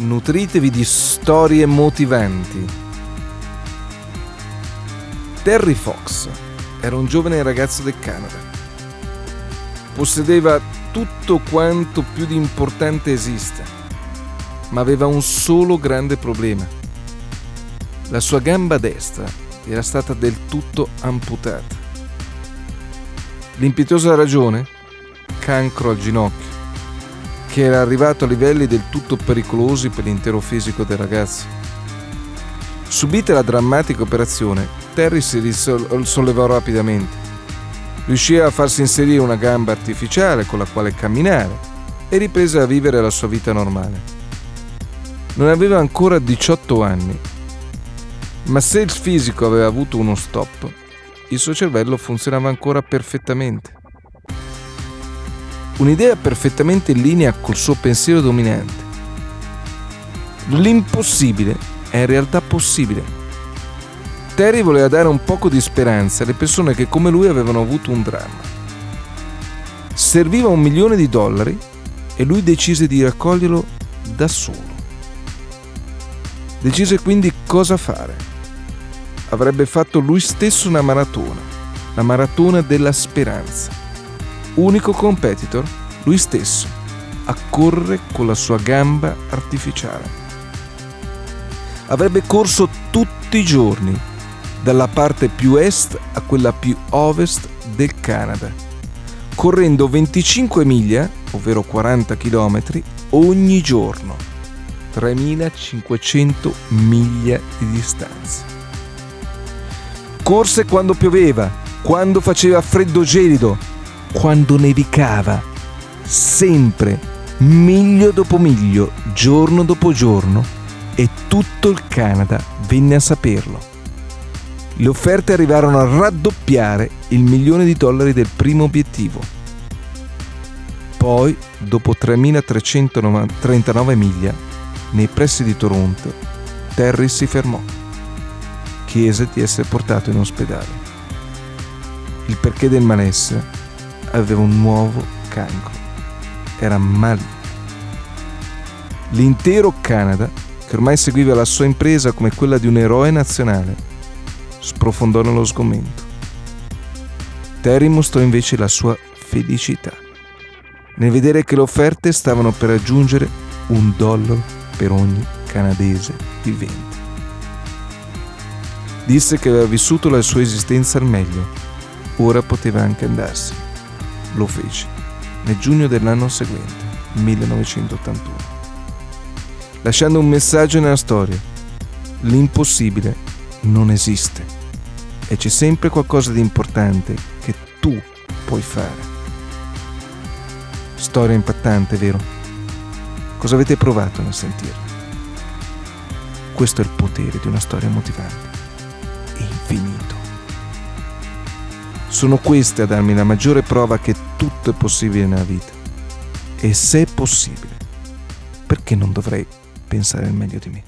nutritevi di storie motivanti. Terry Fox era un giovane ragazzo del Canada. Possedeva tutto quanto più di importante esiste, ma aveva un solo grande problema. La sua gamba destra era stata del tutto amputata. L'impietosa ragione? Cancro al ginocchio che era arrivato a livelli del tutto pericolosi per l'intero fisico del ragazzo. Subita la drammatica operazione, Terry si risollevò rapidamente. Riuscì a farsi inserire una gamba artificiale con la quale camminare e riprese a vivere la sua vita normale. Non aveva ancora 18 anni, ma se il fisico aveva avuto uno stop, il suo cervello funzionava ancora perfettamente. Un'idea perfettamente in linea col suo pensiero dominante. L'impossibile è in realtà possibile. Terry voleva dare un poco di speranza alle persone che come lui avevano avuto un dramma. Serviva un milione di dollari e lui decise di raccoglierlo da solo. Decise quindi cosa fare. Avrebbe fatto lui stesso una maratona, la maratona della speranza unico competitor, lui stesso, a correre con la sua gamba artificiale. Avrebbe corso tutti i giorni, dalla parte più est a quella più ovest del Canada, correndo 25 miglia, ovvero 40 km, ogni giorno, 3500 miglia di distanza. Corse quando pioveva, quando faceva freddo gelido, quando nevicava, sempre, miglio dopo miglio, giorno dopo giorno, e tutto il Canada venne a saperlo. Le offerte arrivarono a raddoppiare il milione di dollari del primo obiettivo. Poi, dopo 3.339 miglia, nei pressi di Toronto, Terry si fermò. Chiese di essere portato in ospedale. Il perché del malessere aveva un nuovo cancro. Era maligno. L'intero Canada, che ormai seguiva la sua impresa come quella di un eroe nazionale, sprofondò nello sgomento. Terry mostrò invece la sua felicità nel vedere che le offerte stavano per raggiungere un dollaro per ogni canadese vivente. Disse che aveva vissuto la sua esistenza al meglio, ora poteva anche andarsene lo fece nel giugno dell'anno seguente, 1981, lasciando un messaggio nella storia. L'impossibile non esiste e c'è sempre qualcosa di importante che tu puoi fare. Storia impattante, vero? Cosa avete provato nel sentirla? Questo è il potere di una storia motivante. Sono queste a darmi la maggiore prova che tutto è possibile nella vita. E se è possibile, perché non dovrei pensare al meglio di me?